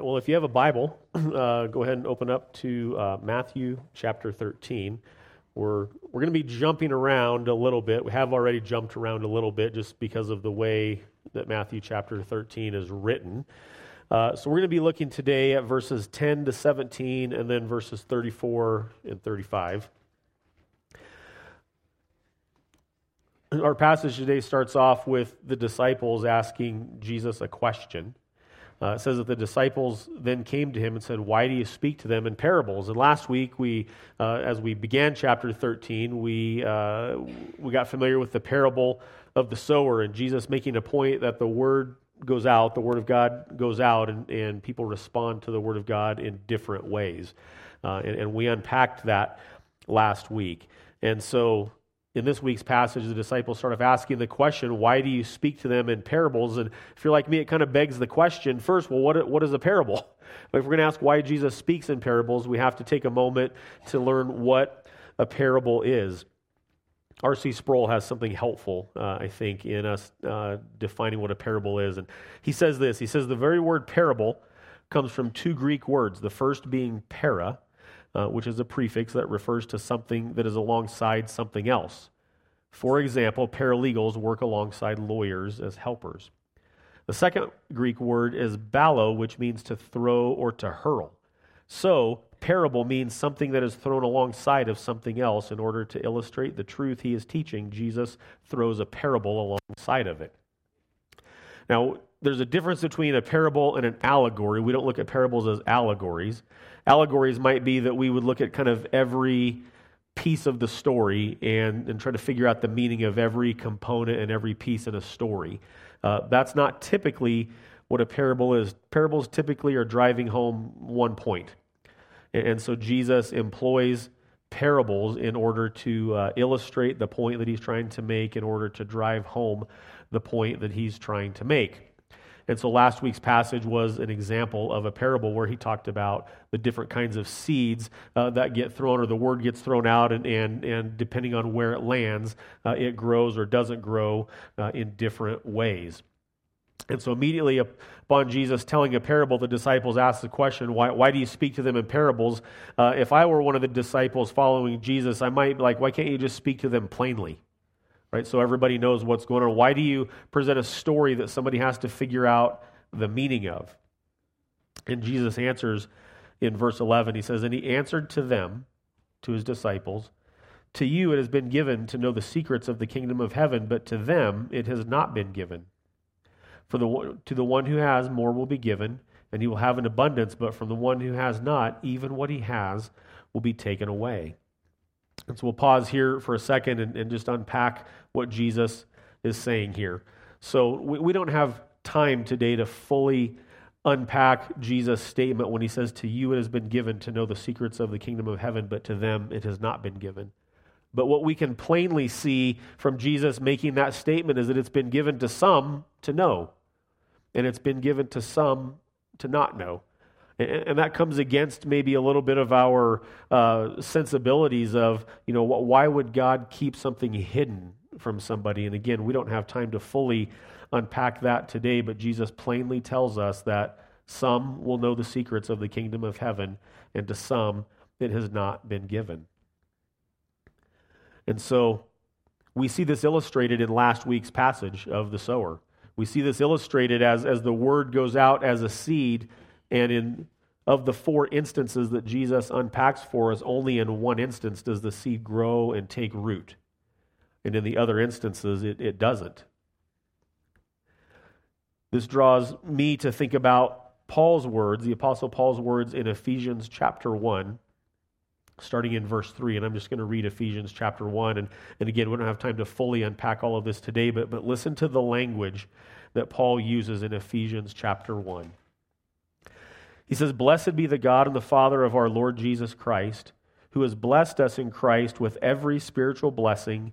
right, well, if you have a Bible, uh, go ahead and open up to uh, Matthew chapter 13. We're, we're going to be jumping around a little bit. We have already jumped around a little bit just because of the way that Matthew chapter 13 is written. Uh, so we're going to be looking today at verses 10 to 17 and then verses 34 and 35. Our passage today starts off with the disciples asking Jesus a question. Uh, it says that the disciples then came to him and said, Why do you speak to them in parables? And last week, we, uh, as we began chapter 13, we, uh, we got familiar with the parable of the sower and Jesus making a point that the word goes out, the word of God goes out, and, and people respond to the word of God in different ways. Uh, and, and we unpacked that last week. And so in this week's passage, the disciples start off asking the question, why do you speak to them in parables? And if you're like me, it kind of begs the question first, well, what, what is a parable? But if we're going to ask why Jesus speaks in parables, we have to take a moment to learn what a parable is. R.C. Sproul has something helpful, uh, I think, in us uh, defining what a parable is. And he says this He says, the very word parable comes from two Greek words, the first being para, uh, which is a prefix that refers to something that is alongside something else. For example, paralegals work alongside lawyers as helpers. The second Greek word is ballo, which means to throw or to hurl. So, parable means something that is thrown alongside of something else. In order to illustrate the truth he is teaching, Jesus throws a parable alongside of it. Now, there's a difference between a parable and an allegory. We don't look at parables as allegories. Allegories might be that we would look at kind of every piece of the story and, and try to figure out the meaning of every component and every piece in a story. Uh, that's not typically what a parable is. Parables typically are driving home one point. And, and so Jesus employs parables in order to uh, illustrate the point that he's trying to make, in order to drive home the point that he's trying to make. And so last week's passage was an example of a parable where he talked about the different kinds of seeds uh, that get thrown or the word gets thrown out, and, and, and depending on where it lands, uh, it grows or doesn't grow uh, in different ways. And so immediately upon Jesus telling a parable, the disciples asked the question, why, why do you speak to them in parables? Uh, if I were one of the disciples following Jesus, I might be like, why can't you just speak to them plainly? Right? So everybody knows what's going on. Why do you present a story that somebody has to figure out the meaning of? And Jesus answers in verse 11. He says, And he answered to them, to his disciples, To you it has been given to know the secrets of the kingdom of heaven, but to them it has not been given. For the, to the one who has, more will be given, and he will have an abundance, but from the one who has not, even what he has will be taken away. And so we'll pause here for a second and, and just unpack what Jesus is saying here. So we, we don't have time today to fully unpack Jesus' statement when he says, To you it has been given to know the secrets of the kingdom of heaven, but to them it has not been given. But what we can plainly see from Jesus making that statement is that it's been given to some to know, and it's been given to some to not know. And that comes against maybe a little bit of our uh, sensibilities of, you know, why would God keep something hidden from somebody? And again, we don't have time to fully unpack that today, but Jesus plainly tells us that some will know the secrets of the kingdom of heaven, and to some it has not been given. And so we see this illustrated in last week's passage of the sower. We see this illustrated as, as the word goes out as a seed and in of the four instances that Jesus unpacks for us, only in one instance does the seed grow and take root. And in the other instances, it, it doesn't. This draws me to think about Paul's words, the Apostle Paul's words in Ephesians chapter 1, starting in verse 3. And I'm just going to read Ephesians chapter 1. And, and again, we don't have time to fully unpack all of this today, but, but listen to the language that Paul uses in Ephesians chapter 1. He says, Blessed be the God and the Father of our Lord Jesus Christ, who has blessed us in Christ with every spiritual blessing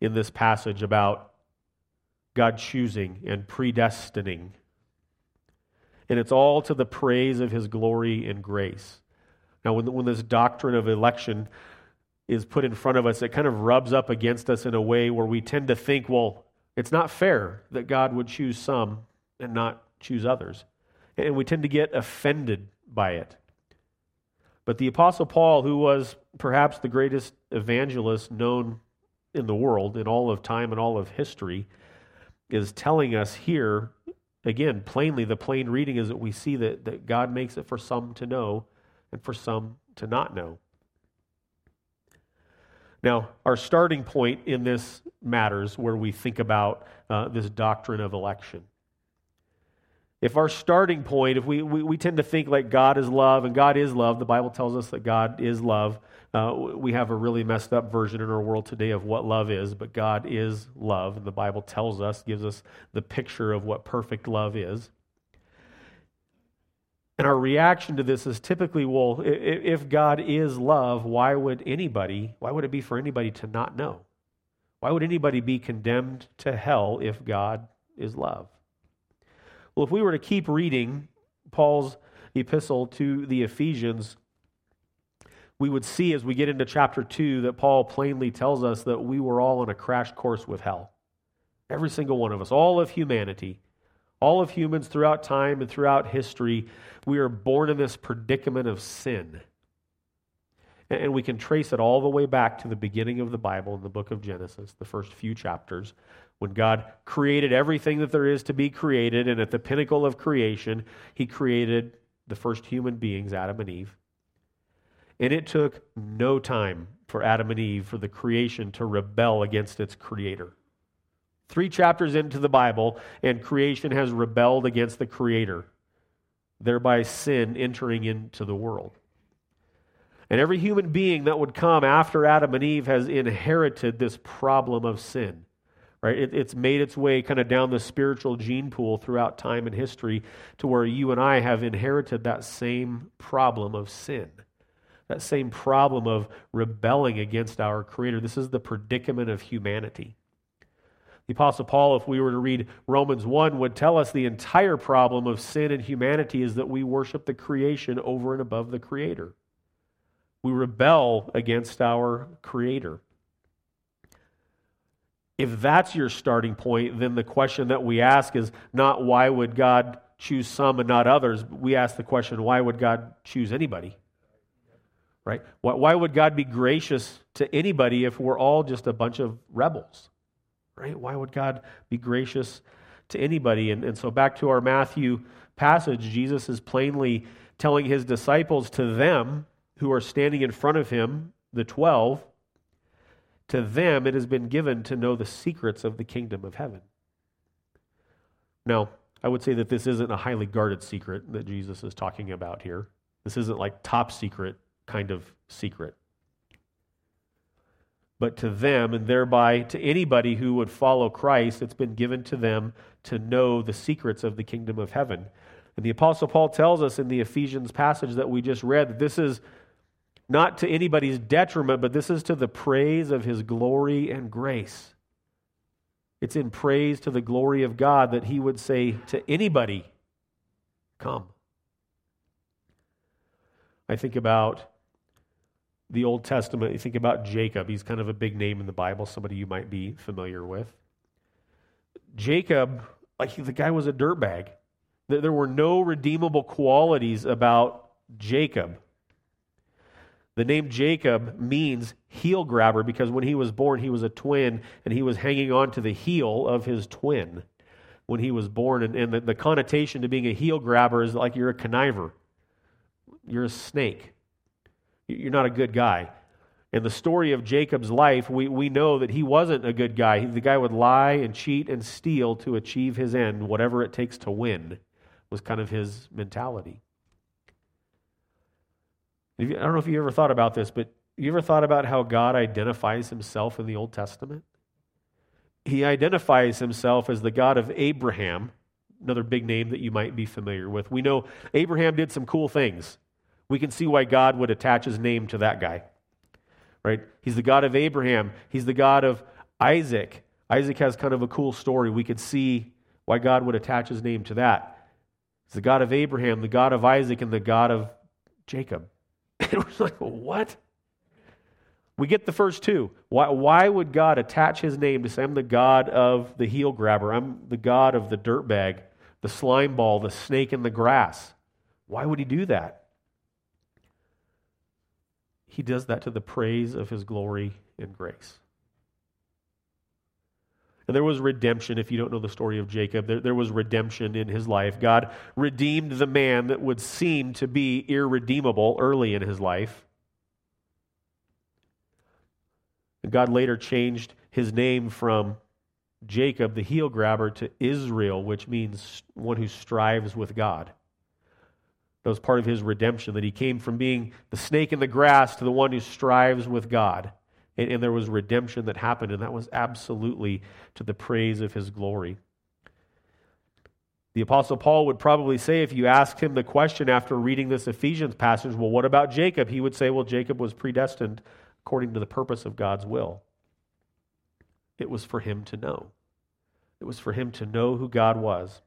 in this passage about God choosing and predestining. And it's all to the praise of his glory and grace. Now, when, when this doctrine of election is put in front of us, it kind of rubs up against us in a way where we tend to think, well, it's not fair that God would choose some and not choose others. And we tend to get offended by it. But the Apostle Paul, who was perhaps the greatest evangelist known in the world, in all of time and all of history, is telling us here, again, plainly, the plain reading is that we see that, that God makes it for some to know and for some to not know. Now, our starting point in this matters where we think about uh, this doctrine of election. If our starting point, if we, we, we tend to think like God is love, and God is love, the Bible tells us that God is love, uh, we have a really messed up version in our world today of what love is, but God is love. And the Bible tells us, gives us the picture of what perfect love is. And our reaction to this is typically, well, if God is love, why would anybody, why would it be for anybody to not know? Why would anybody be condemned to hell if God is love? Well, if we were to keep reading Paul's epistle to the Ephesians, we would see as we get into chapter 2 that Paul plainly tells us that we were all on a crash course with hell. Every single one of us, all of humanity, all of humans throughout time and throughout history, we are born in this predicament of sin. And we can trace it all the way back to the beginning of the Bible in the book of Genesis, the first few chapters, when God created everything that there is to be created. And at the pinnacle of creation, He created the first human beings, Adam and Eve. And it took no time for Adam and Eve, for the creation to rebel against its creator. Three chapters into the Bible, and creation has rebelled against the creator, thereby sin entering into the world. And every human being that would come after Adam and Eve has inherited this problem of sin. Right? It, it's made its way kind of down the spiritual gene pool throughout time and history to where you and I have inherited that same problem of sin that same problem of rebelling against our Creator. This is the predicament of humanity. The Apostle Paul, if we were to read Romans 1, would tell us the entire problem of sin and humanity is that we worship the creation over and above the Creator. We rebel against our Creator. If that's your starting point, then the question that we ask is not why would God choose some and not others? We ask the question, why would God choose anybody? right? Why would God be gracious to anybody if we're all just a bunch of rebels, right? Why would God be gracious to anybody? And, and so, back to our Matthew passage, Jesus is plainly telling his disciples to them who are standing in front of him, the 12, to them it has been given to know the secrets of the kingdom of heaven. Now, I would say that this isn't a highly guarded secret that Jesus is talking about here. This isn't like top secret kind of secret. But to them, and thereby to anybody who would follow Christ, it's been given to them to know the secrets of the kingdom of heaven. And the Apostle Paul tells us in the Ephesians passage that we just read that this is not to anybody's detriment, but this is to the praise of his glory and grace. It's in praise to the glory of God that he would say to anybody, Come. I think about the Old Testament, you think about Jacob. He's kind of a big name in the Bible, somebody you might be familiar with. Jacob, like the guy was a dirtbag. There were no redeemable qualities about Jacob. The name Jacob means heel grabber because when he was born, he was a twin and he was hanging on to the heel of his twin when he was born. And, and the, the connotation to being a heel grabber is like you're a conniver, you're a snake, you're not a good guy. In the story of Jacob's life, we, we know that he wasn't a good guy. The guy would lie and cheat and steal to achieve his end, whatever it takes to win, was kind of his mentality. I don't know if you ever thought about this, but you ever thought about how God identifies himself in the Old Testament? He identifies himself as the God of Abraham, another big name that you might be familiar with. We know Abraham did some cool things. We can see why God would attach his name to that guy. Right? He's the God of Abraham, he's the God of Isaac. Isaac has kind of a cool story. We could see why God would attach his name to that. He's the God of Abraham, the God of Isaac, and the God of Jacob. it was like, what? We get the first two. Why, why would God attach his name to say, I'm the God of the heel grabber, I'm the God of the dirt bag, the slime ball, the snake in the grass? Why would he do that? He does that to the praise of his glory and grace. There was redemption, if you don't know the story of Jacob, there, there, was redemption in his life. God redeemed the man that would seem to be irredeemable early in his life. And God later changed his name from Jacob, the heel grabber, to Israel, which means one who strives with God. That was part of his redemption, that he came from being the snake in the grass to the one who strives with God and, and there was redemption that happened, and that was absolutely to the praise of his glory. The Apostle Paul would probably say, if you asked him the question after reading this Ephesians passage, well, what about Jacob? He would say, well, Jacob was predestined according to the purpose of God's will. It was for him to know, it was for him to know who God was.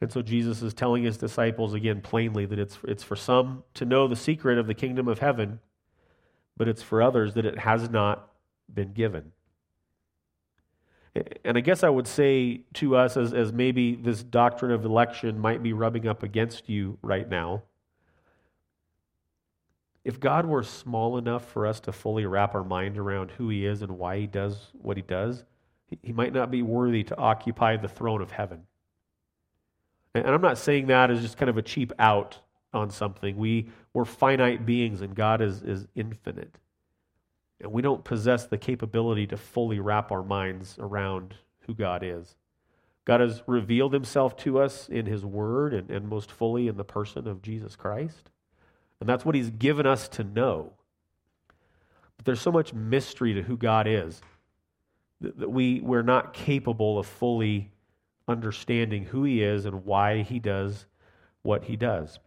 And so Jesus is telling his disciples again plainly that it's, it's for some to know the secret of the kingdom of heaven, but it's for others that it has not been given. And I guess I would say to us, as, as maybe this doctrine of election might be rubbing up against you right now, if God were small enough for us to fully wrap our mind around who He is and why He does what He does, He might not be worthy to occupy the throne of heaven. And I'm not saying that as just kind of a cheap out on something. We, we're finite beings, and God is, is infinite. And we don't possess the capability to fully wrap our minds around who God is. God has revealed himself to us in his word and, and most fully in the person of Jesus Christ. And that's what he's given us to know. But there's so much mystery to who God is that we, we're not capable of fully understanding who he is and why he does what he does.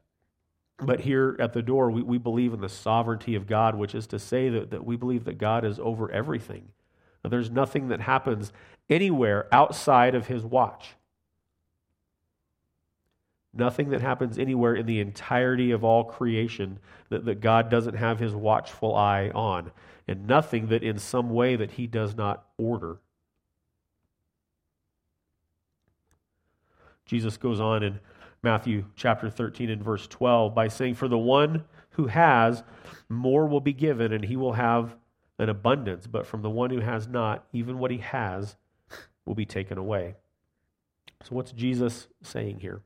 But here at the door, we, we believe in the sovereignty of God, which is to say that, that we believe that God is over everything. That There's nothing that happens anywhere outside of his watch. Nothing that happens anywhere in the entirety of all creation that, that God doesn't have his watchful eye on. And nothing that in some way that he does not order. Jesus goes on and Matthew chapter 13 and verse 12 by saying, For the one who has, more will be given, and he will have an abundance. But from the one who has not, even what he has will be taken away. So, what's Jesus saying here?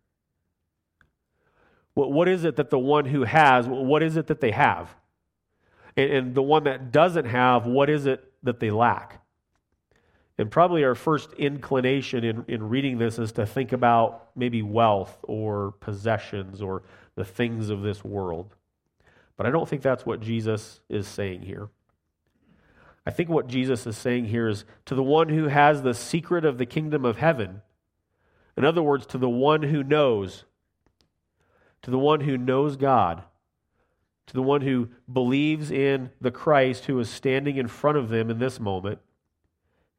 What, What is it that the one who has, what is it that they have? And the one that doesn't have, what is it that they lack? And probably our first inclination in, in reading this is to think about maybe wealth or possessions or the things of this world. But I don't think that's what Jesus is saying here. I think what Jesus is saying here is to the one who has the secret of the kingdom of heaven, in other words, to the one who knows, to the one who knows God, to the one who believes in the Christ who is standing in front of them in this moment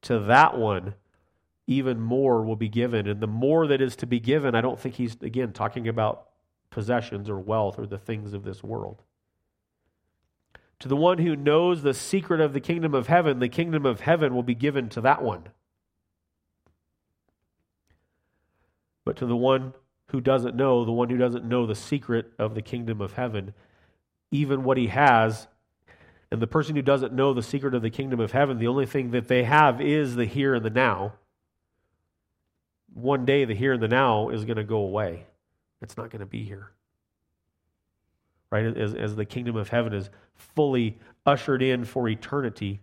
to that one, even more will be given. And the more that is to be given, I don't think he's, again, talking about possessions or wealth or the things of this world. To the one who knows the secret of the kingdom of heaven, the kingdom of heaven will be given to that one. But to the one who doesn't know, the one who doesn't know the secret of the kingdom of heaven, even what he has. And the person who doesn't know the secret of the kingdom of heaven, the only thing that they have is the here and the now. One day, the here and the now is going to go away. It's not going to be here. Right? As, as the kingdom of heaven is fully ushered in for eternity,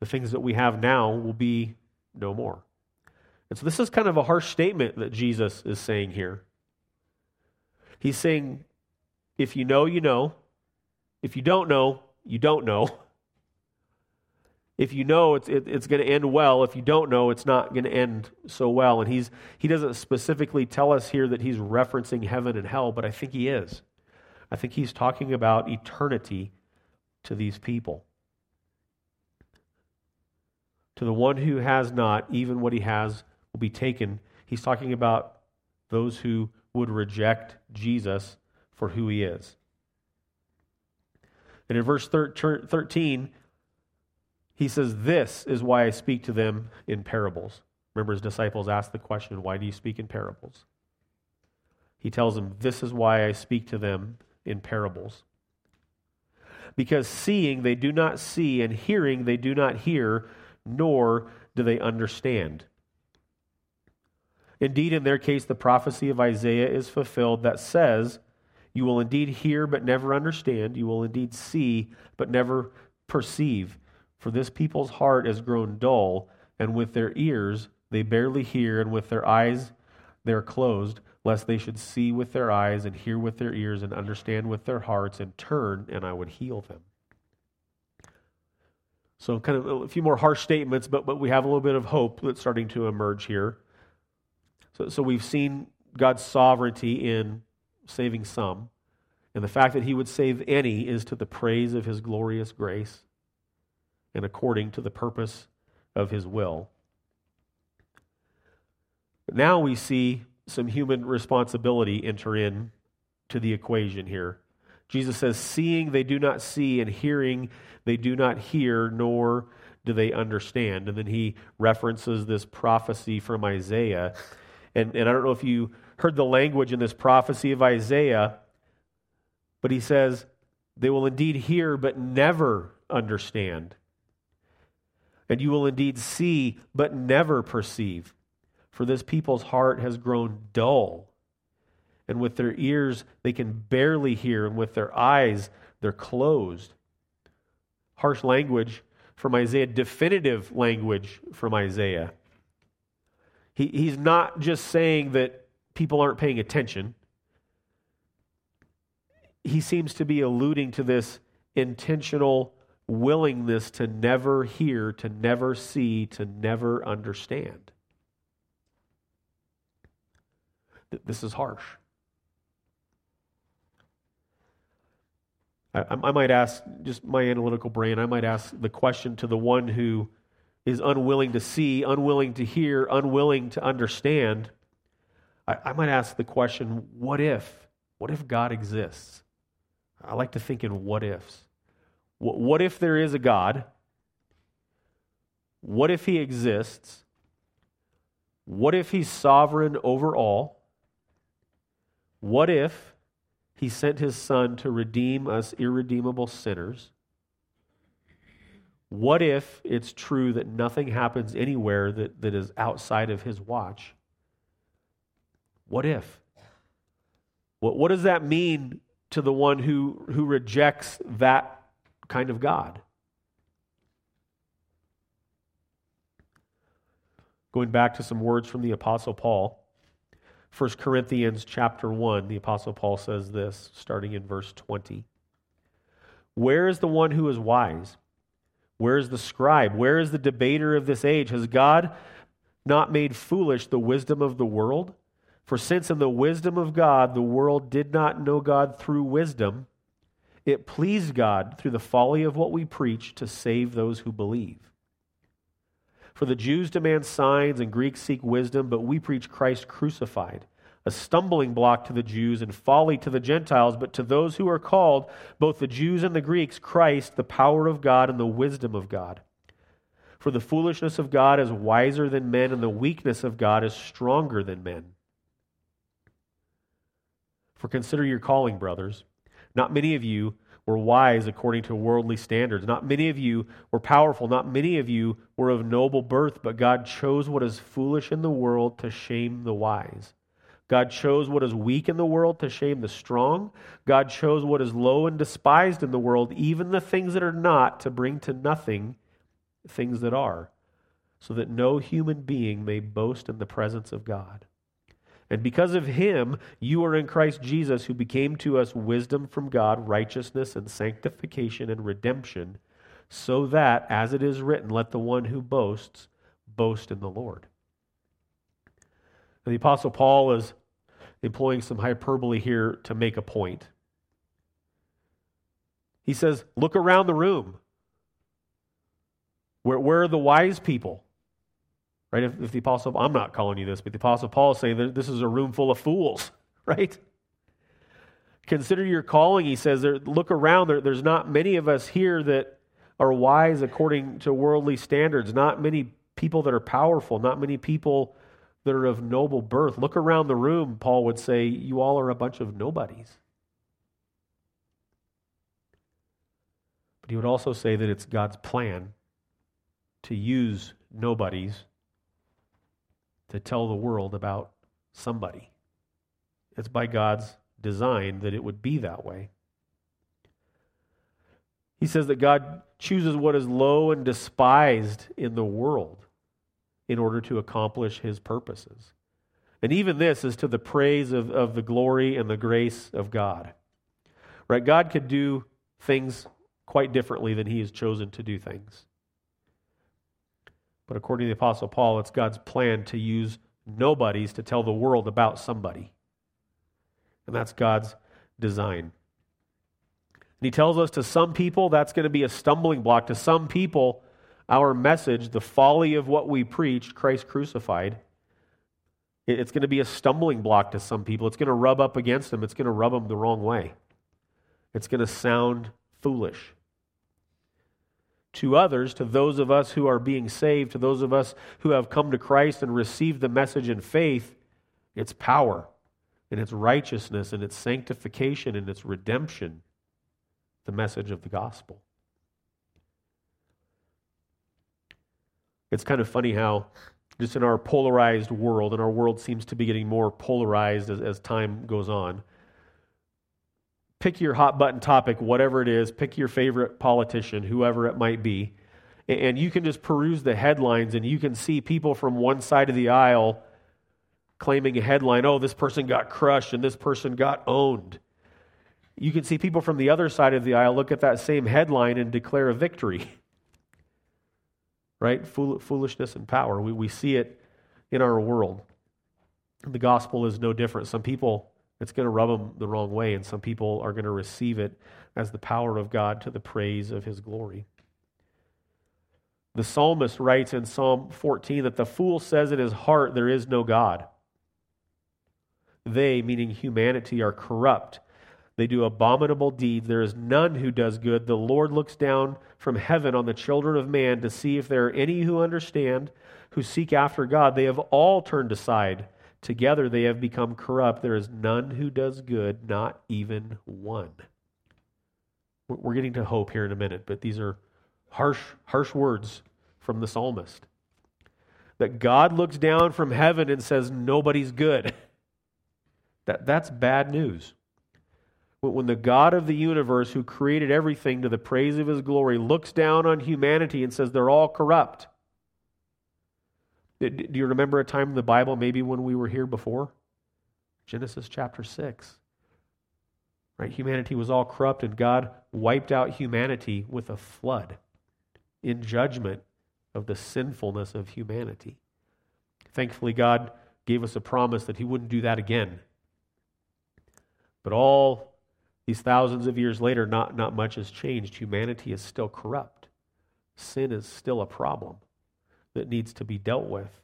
the things that we have now will be no more. And so this is kind of a harsh statement that Jesus is saying here. He's saying, if you know, you know. If you don't know, you don't know. If you know, it's, it, it's going to end well. If you don't know, it's not going to end so well. And he's, he doesn't specifically tell us here that he's referencing heaven and hell, but I think he is. I think he's talking about eternity to these people. To the one who has not, even what he has will be taken. He's talking about those who would reject Jesus for who he is. And in verse 13, he says, This is why I speak to them in parables. Remember, his disciples asked the question, Why do you speak in parables? He tells them, This is why I speak to them in parables. Because seeing they do not see, and hearing they do not hear, nor do they understand. Indeed, in their case, the prophecy of Isaiah is fulfilled that says, You will indeed hear, but never understand. You will indeed see, but never perceive. For this people's heart has grown dull, and with their ears they barely hear, and with their eyes they are closed, lest they should see with their eyes, and hear with their ears, and understand with their hearts, and turn, and I would heal them. So, kind of a few more harsh statements, but, but we have a little bit of hope that's starting to emerge here. So, so we've seen God's sovereignty in saving some. And the fact that he would save any is to the praise of his glorious grace and according to the purpose of his will. But now we see some human responsibility enter in to the equation here. Jesus says, Seeing they do not see, and hearing they do not hear, nor do they understand. And then he references this prophecy from Isaiah and, and I don't know if you heard the language in this prophecy of Isaiah, but he says, They will indeed hear, but never understand. And you will indeed see, but never perceive. For this people's heart has grown dull. And with their ears, they can barely hear, and with their eyes, they're closed. Harsh language from Isaiah, definitive language from Isaiah. He, he's not just saying that people aren't paying attention. He seems to be alluding to this intentional willingness to never hear, to never see, to never understand. This is harsh. I, I, might ask, just my analytical brain, I might ask the question to the one who is unwilling to see, unwilling to hear, unwilling to understand, I, I might ask the question what if? What if God exists? I like to think in what ifs. What, what if there is a God? What if he exists? What if he's sovereign over all? What if he sent his son to redeem us irredeemable sinners? What if it's true that nothing happens anywhere that, that is outside of his watch? What if? What, what does that mean to the one who, who rejects that kind of God? Going back to some words from the Apostle Paul, 1 Corinthians chapter 1, the Apostle Paul says this, starting in verse 20. Where is the one who is wise? Where is the scribe? Where is the debater of this age? Has God not made foolish the wisdom of the world? For since in the wisdom of God the world did not know God through wisdom, it pleased God through the folly of what we preach to save those who believe. For the Jews demand signs and Greeks seek wisdom, but we preach Christ crucified a stumbling block to the Jews and folly to the Gentiles, but to those who are called, both the Jews and the Greeks, Christ, the power of God and the wisdom of God. For the foolishness of God is wiser than men, and the weakness of God is stronger than men. For consider your calling, brothers. Not many of you were wise according to worldly standards. Not many of you were powerful. Not many of you were of noble birth, but God chose what is foolish in the world to shame the wise. God chose what is weak in the world to shame the strong. God chose what is low and despised in the world, even the things that are not, to bring to nothing things that are, so that no human being may boast in the presence of God. And because of him, you are in Christ Jesus, who became to us wisdom from God, righteousness and sanctification and redemption, so that, as it is written, let the one who boasts boast in the Lord. the Apostle Paul is employing some hyperbole here to make a point. He says, Look around the room. Where, where are the wise people? Right? If, if the Apostle, I'm not calling you this, but the Apostle Paul is saying that this is a room full of fools, right? Consider your calling, he says. There, look around. There, there's not many of us here that are wise according to worldly standards, not many people that are powerful, not many people that are of noble birth. Look around the room, Paul would say, you all are a bunch of nobodies. But he would also say that it's God's plan to use nobodies to tell the world about somebody. It's by God's design that it would be that way. He says that God chooses what is low and despised in the world in order to accomplish his purposes. And even this is to the praise of, of the glory and the grace of God. Right? God could do things quite differently than he has chosen to do things. But according to the Apostle Paul, it's God's plan to use nobodies to tell the world about somebody. And that's God's design. And he tells us to some people that's going to be a stumbling block. To some people, our message, the folly of what we preach, Christ crucified, it's going to be a stumbling block to some people. It's going to rub up against them, it's going to rub them the wrong way. It's going to sound foolish to others, to those of us who are being saved, to those of us who have come to Christ and received the message in faith, its power and its righteousness and its sanctification and its redemption, the message of the gospel. It's kind of funny how, just in our polarized world, and our world seems to be getting more polarized as, as time goes on, pick your hot button topic, whatever it is, pick your favorite politician, whoever it might be, and you can just peruse the headlines and you can see people from one side of the aisle claiming a headline, oh, this person got crushed and this person got owned. You can see people from the other side of the aisle look at that same headline and declare a victory. right? Fool- foolishness and power. We, we see it in our world. The gospel is no different. Some people it's going to rub them the wrong way, and some people are going to receive it as the power of God to the praise of his glory. The psalmist writes in Psalm 14 that the fool says in his heart, There is no God. They, meaning humanity, are corrupt. They do abominable deeds. There is none who does good. The Lord looks down from heaven on the children of man to see if there are any who understand, who seek after God. They have all turned aside. Together they have become corrupt. There is none who does good, not even one. We're getting to hope here in a minute, but these are harsh, harsh words from the psalmist. That God looks down from heaven and says, Nobody's good. That, that's bad news. When the God of the universe, who created everything to the praise of his glory, looks down on humanity and says, They're all corrupt. Do you remember a time in the Bible, maybe when we were here before? Genesis chapter 6. Right? Humanity was all corrupt, and God wiped out humanity with a flood in judgment of the sinfulness of humanity. Thankfully, God gave us a promise that He wouldn't do that again. But all these thousands of years later, not, not much has changed. Humanity is still corrupt, sin is still a problem that needs to be dealt with.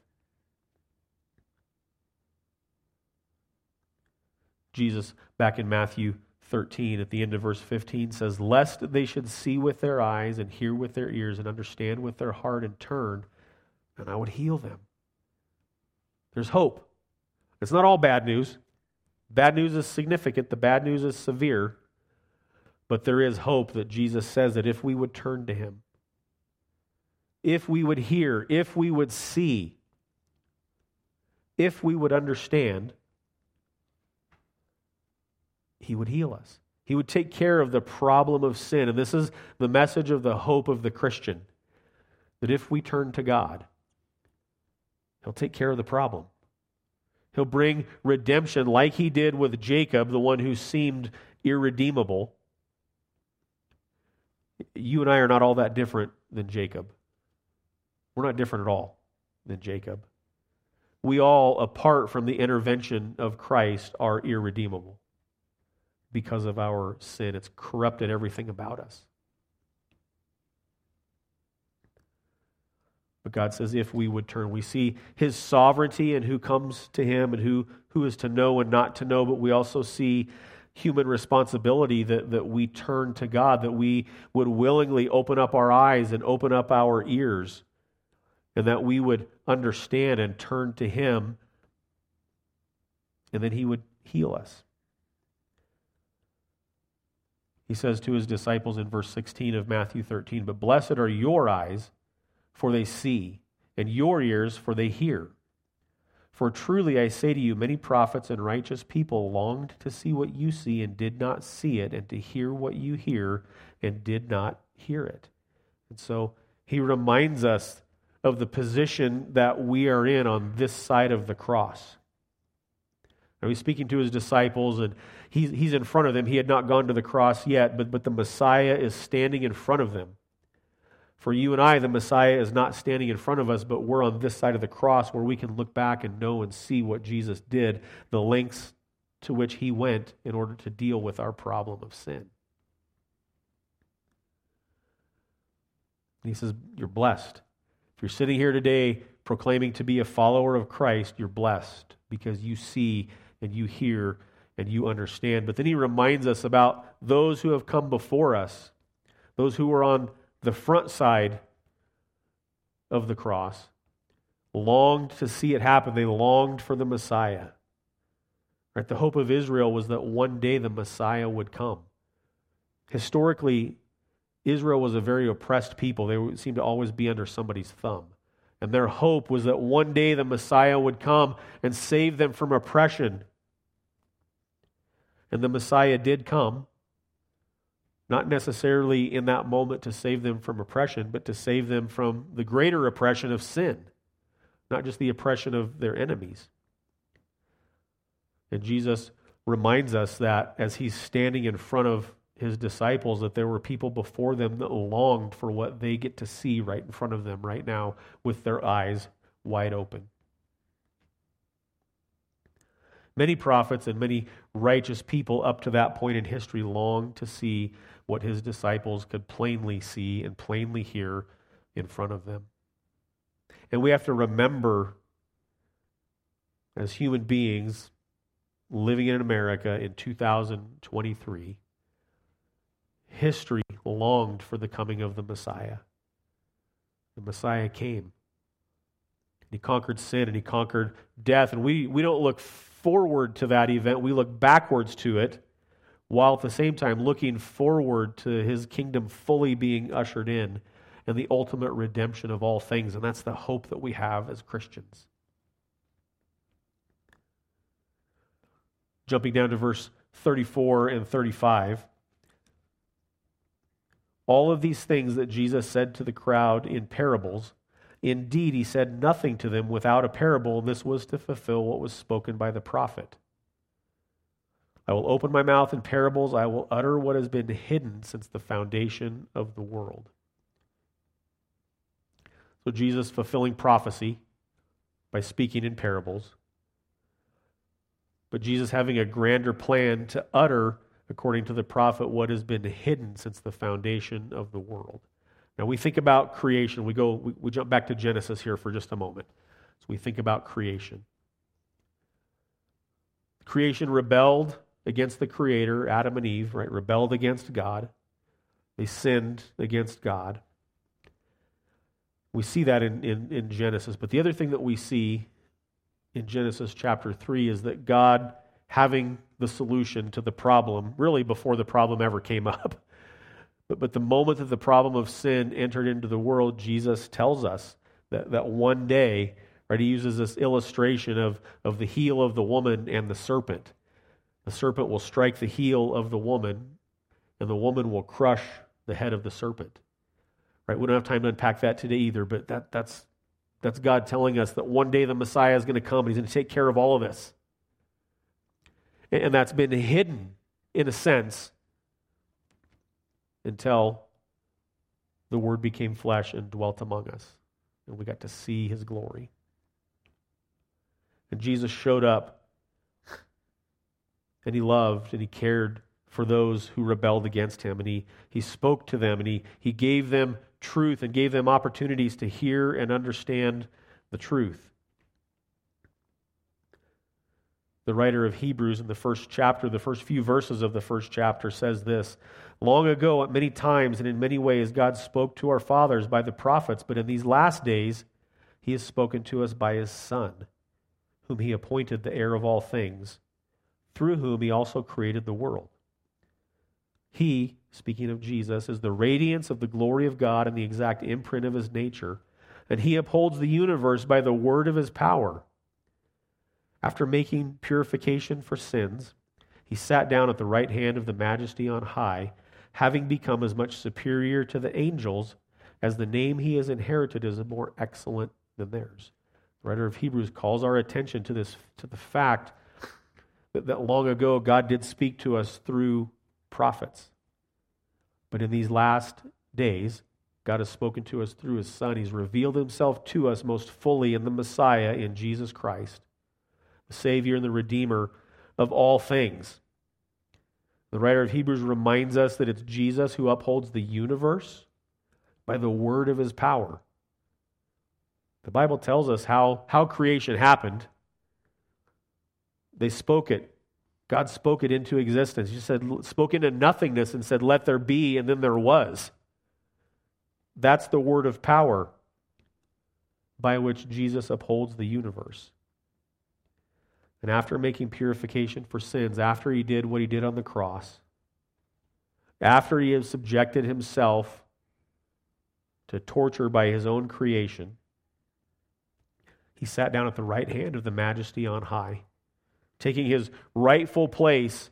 Jesus, back in Matthew 13, at the end of verse 15, says, Lest they should see with their eyes and hear with their ears and understand with their heart and turn, and I would heal them. There's hope. It's not all bad news. Bad news is significant, the bad news is severe, but there is hope that Jesus says that if we would turn to him, if we would hear, if we would see, if we would understand, he would heal us. He would take care of the problem of sin. And this is the message of the hope of the Christian that if we turn to God, He'll take care of the problem. He'll bring redemption like He did with Jacob, the one who seemed irredeemable. You and I are not all that different than Jacob. We're not different at all than Jacob. We all, apart from the intervention of Christ, are irredeemable because of our sin. It's corrupted everything about us. But God says, if we would turn, we see his sovereignty and who comes to him and who, who is to know and not to know, but we also see human responsibility that, that we turn to God, that we would willingly open up our eyes and open up our ears, and that we would understand and turn to him, and then he would heal us. He says to his disciples in verse 16 of Matthew 13, But blessed are your eyes, for they see, and your ears, for they hear. For truly I say to you, many prophets and righteous people longed to see what you see and did not see it, and to hear what you hear and did not hear it. And so he reminds us of the position that we are in on this side of the cross. Now he's speaking to his disciples, and he's, he's in front of them. He had not gone to the cross yet, but, but the Messiah is standing in front of them. For you and I, the Messiah is not standing in front of us, but we're on this side of the cross where we can look back and know and see what Jesus did, the lengths to which he went in order to deal with our problem of sin. And he says, You're blessed. You're sitting here today proclaiming to be a follower of Christ, you're blessed because you see and you hear and you understand. But then he reminds us about those who have come before us, those who were on the front side of the cross, longed to see it happen. They longed for the Messiah. Right? The hope of Israel was that one day the Messiah would come. Historically, Israel was a very oppressed people. They seemed to always be under somebody's thumb. And their hope was that one day the Messiah would come and save them from oppression and the Messiah did come, not necessarily in that moment to save them from oppression, but to save them from the greater oppression of sin, not just the oppression of their enemies. And Jesus reminds us that as he's standing in front of his disciples, that there were people before them that longed for what they get to see right in front of them right now with their eyes wide open. Many prophets and many righteous people up to that point in history longed to see what his disciples could plainly see and plainly hear in front of them. And we have to remember, as human beings living in America in 2023, history longed for the coming of the Messiah. The Messiah came. He conquered sin and he conquered death. And we, we don't look forward to that event, we look backwards to it, while at the same time looking forward to his kingdom fully being ushered in and the ultimate redemption of all things. And that's the hope that we have as Christians. Jumping down to verse 34 and 35. All of these things that Jesus said to the crowd in parables Indeed, he said nothing to them without a parable, and this was to fulfill what was spoken by the prophet. I will open my mouth in parables, I will utter what has been hidden since the foundation of the world. So, Jesus fulfilling prophecy by speaking in parables, but Jesus having a grander plan to utter, according to the prophet, what has been hidden since the foundation of the world. Now, we think about creation. We go, we, we jump back to Genesis here for just a moment. So we think about creation. Creation rebelled against the Creator, Adam and Eve, right? Rebelled against God. They sinned against God. We see that in, in, in, Genesis. But the other thing that we see in Genesis chapter 3 is that God having the solution to the problem, really before the problem ever came up. But, but the moment that the problem of sin entered into the world, Jesus tells us that, that one day, right, he uses this illustration of, of the heel of the woman and the serpent. The serpent will strike the heel of the woman, and the woman will crush the head of the serpent. Right? We don't have time to unpack that today either, but that, that's, that's God telling us that one day the Messiah is going to come and he's going to take care of all of this. And that's been hidden, in a sense, until the Word became flesh and dwelt among us. And we got to see his glory. And Jesus showed up, and he loved, and he cared for those who rebelled against him. And he, he spoke to them, and he, he gave them truth and gave them opportunities to hear and understand the truth. The writer of Hebrews in the first chapter, the first few verses of the first chapter, says this Long ago, at many times and in many ways, God spoke to our fathers by the prophets, but in these last days, he has spoken to us by his Son, whom he appointed the heir of all things, through whom he also created the world. He, speaking of Jesus, is the radiance of the glory of God and the exact imprint of his nature, and he upholds the universe by the word of his power. After making purification for sins, he sat down at the right hand of the majesty on high, having become as much superior to the angels as the name he has inherited is more excellent than theirs. The writer of Hebrews calls our attention to this to the fact that, that long ago God did speak to us through prophets. But in these last days, God has spoken to us through his Son. He's revealed himself to us most fully in the Messiah, in Jesus Christ Savior and the Redeemer of all things. The writer of Hebrews reminds us that it's Jesus who upholds the universe by the word of his power. The Bible tells us how, how creation happened. They spoke it. God spoke it into existence. He said, spoke into nothingness and said, Let there be, and then there was. That's the word of power by which Jesus upholds the universe. And after making purification for sins, after he did what he did on the cross, after he had subjected himself to torture by his own creation, he sat down at the right hand of the majesty on high, taking his rightful place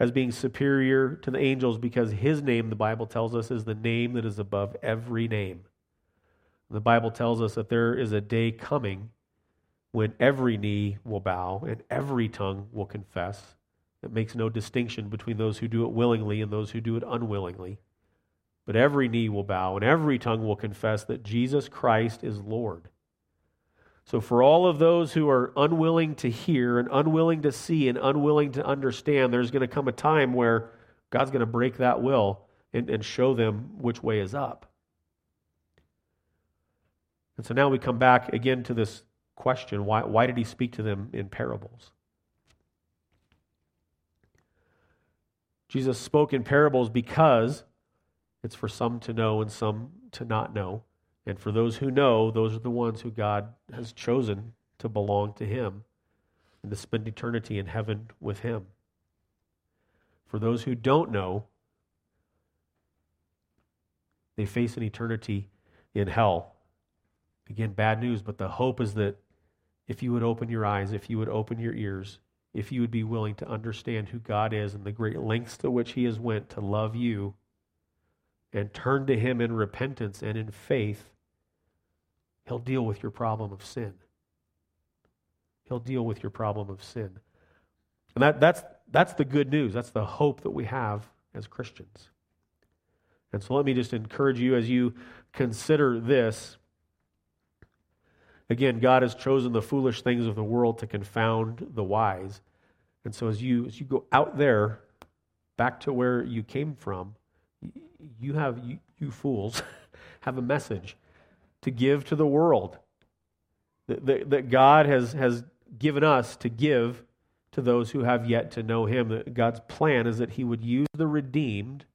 as being superior to the angels because his name, the Bible tells us, is the name that is above every name. The Bible tells us that there is a day coming when every knee will bow and every tongue will confess. It makes no distinction between those who do it willingly and those who do it unwillingly. But every knee will bow and every tongue will confess that Jesus Christ is Lord. So, for all of those who are unwilling to hear and unwilling to see and unwilling to understand, there's going to come a time where God's going to break that will and, and show them which way is up. And so now we come back again to this question why, why did he speak to them in parables? Jesus spoke in parables because it's for some to know and some to not know. And for those who know, those are the ones who God has chosen to belong to Him and to spend eternity in heaven with Him. For those who don't know, they face an eternity in hell. Again, bad news, but the hope is that if you would open your eyes, if you would open your ears, if you would be willing to understand who God is and the great lengths to which He has went to love you and turn to Him in repentance and in faith, He'll deal with your problem of sin. He'll deal with your problem of sin. And that, that's, that's the good news. That's the hope that we have as Christians. And so let me just encourage you as you consider this Again, God has chosen the foolish things of the world to confound the wise. And so as you as you go out there back to where you came from, you have you, you fools have a message to give to the world that, that, that God has, has given us to give to those who have yet to know him. God's plan is that he would use the redeemed,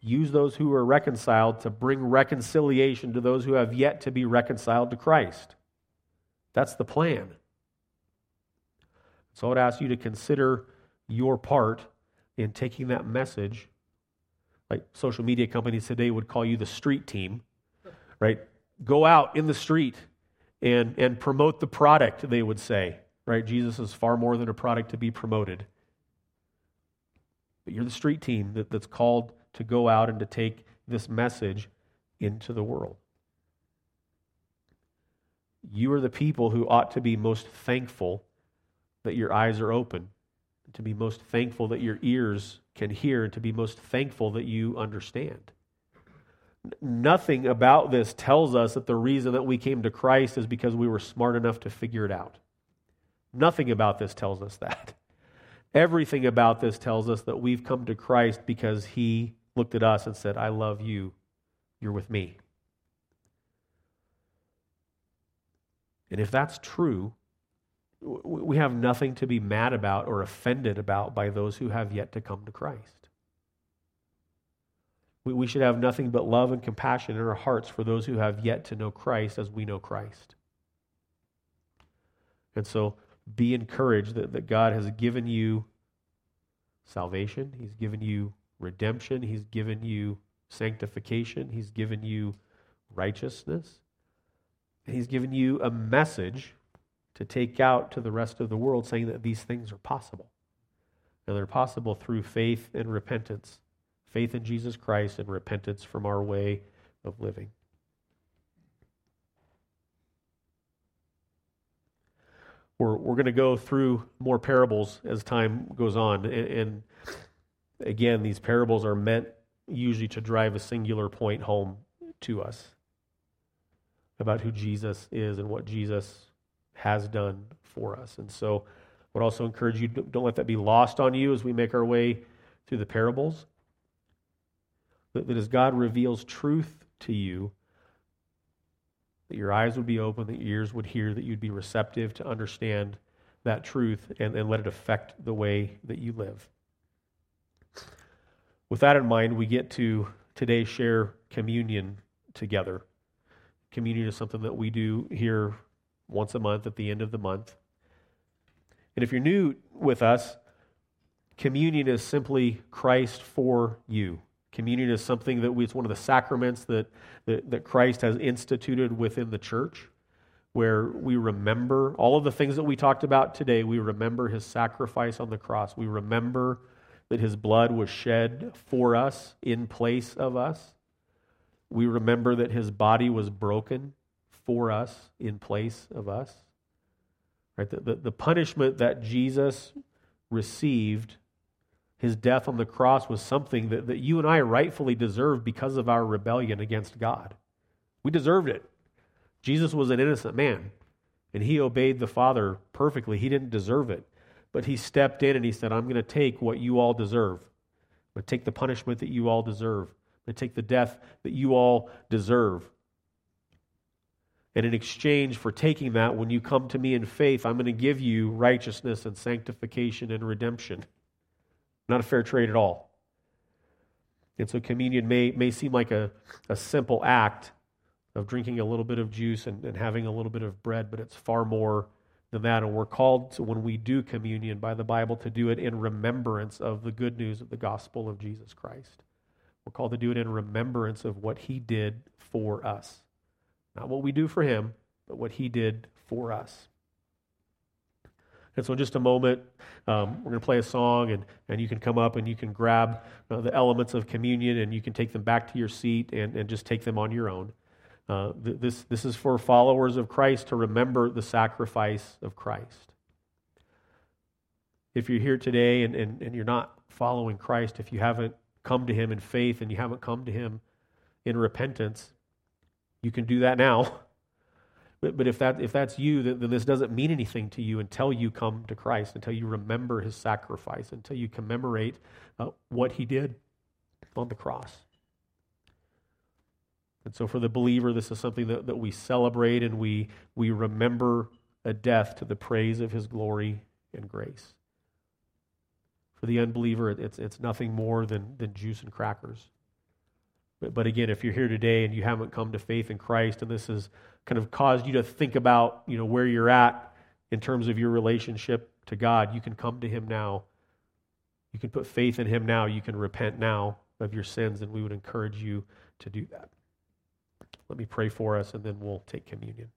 use those who are reconciled to bring reconciliation to those who have yet to be reconciled to Christ. That's the plan. So I would ask you to consider your part in taking that message. Like social media companies today would call you the street team, right? Go out in the street and, and promote the product, they would say, right? Jesus is far more than a product to be promoted. But you're the street team that, that's called to go out and to take this message into the world. You are the people who ought to be most thankful that your eyes are open, to be most thankful that your ears can hear, and to be most thankful that you understand. Nothing about this tells us that the reason that we came to Christ is because we were smart enough to figure it out. Nothing about this tells us that. Everything about this tells us that we've come to Christ because he looked at us and said, I love you. You're with me. And if that's true, we have nothing to be mad about or offended about by those who have yet to come to Christ. We should have nothing but love and compassion in our hearts for those who have yet to know Christ as we know Christ. And so be encouraged that, that God has given you salvation, He's given you redemption, He's given you sanctification, He's given you righteousness. He's given you a message to take out to the rest of the world saying that these things are possible. And they're possible through faith and repentance faith in Jesus Christ and repentance from our way of living. We're, we're going to go through more parables as time goes on. And, and again, these parables are meant usually to drive a singular point home to us about who Jesus is and what Jesus has done for us. And so I would also encourage you, don't let that be lost on you as we make our way through the parables. That, that as God reveals truth to you, that your eyes would be open, that your ears would hear, that you'd be receptive to understand that truth and, and let it affect the way that you live. With that in mind, we get to today share communion together. Communion is something that we do here once a month at the end of the month. And if you're new with us, communion is simply Christ for you. Communion is something that we, it's one of the sacraments that, that, that Christ has instituted within the church, where we remember all of the things that we talked about today. We remember his sacrifice on the cross. We remember that his blood was shed for us in place of us. We remember that his body was broken for us in place of us. Right? The, the, the punishment that Jesus received, his death on the cross, was something that, that you and I rightfully deserve because of our rebellion against God. We deserved it. Jesus was an innocent man, and he obeyed the Father perfectly. He didn't deserve it. But he stepped in and he said, I'm going to take what you all deserve. I'm going to take the punishment that you all deserve. To take the death that you all deserve. And in exchange for taking that, when you come to me in faith, I'm going to give you righteousness and sanctification and redemption. Not a fair trade at all. And so communion may, may seem like a, a simple act of drinking a little bit of juice and, and having a little bit of bread, but it's far more than that. And we're called to, when we do communion by the Bible, to do it in remembrance of the good news of the gospel of Jesus Christ. We're called to do it in remembrance of what he did for us. Not what we do for him, but what he did for us. And so, in just a moment, um, we're going to play a song, and, and you can come up and you can grab uh, the elements of communion and you can take them back to your seat and, and just take them on your own. Uh, th- this, this is for followers of Christ to remember the sacrifice of Christ. If you're here today and, and, and you're not following Christ, if you haven't come to Him in faith and you haven't come to Him in repentance, you can do that now. But, but if, that, if that's you, then, then this doesn't mean anything to you until you come to Christ, until you remember his sacrifice, until you commemorate uh, what he did on the cross. And so for the believer, this is something that, that we celebrate and we, we remember a death to the praise of his glory and grace. For the unbeliever, it's, it's nothing more than, than juice and crackers. But, but again, if you're here today and you haven't come to faith in Christ and this has kind of caused you to think about you know, where you're at in terms of your relationship to God, you can come to Him now. You can put faith in Him now. You can repent now of your sins, and we would encourage you to do that. Let me pray for us, and then we'll take communion.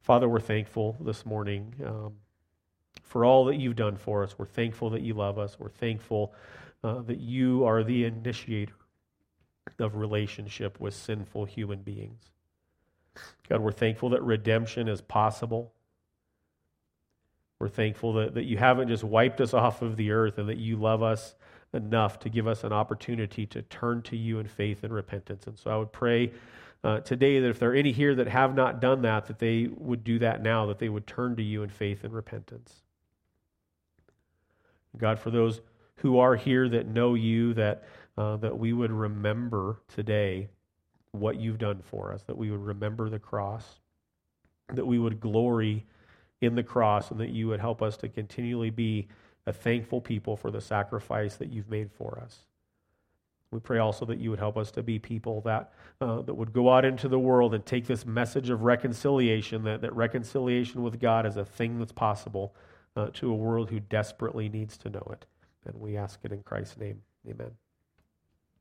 Father, we're thankful this morning um, for all that you've done for us. We're thankful that you love us. We're thankful uh, that you are the initiator of relationship with sinful human beings. God, we're thankful that redemption is possible. We're thankful that, that you haven't just wiped us off of the earth and that you love us enough to give us an opportunity to turn to you in faith and repentance. And so I would pray uh, today that if there are any here that have not done that, that they would do that now, that they would turn to you in faith and repentance. God, for those who are here that know you, that, uh, that we would remember today what you've done for us, that we would remember the cross, that we would glory in the cross, and that you would help us to continually be a thankful people for the sacrifice that you've made for us. We pray also that you would help us to be people that, uh, that would go out into the world and take this message of reconciliation, that, that reconciliation with God is a thing that's possible uh, to a world who desperately needs to know it. And we ask it in Christ's name. Amen.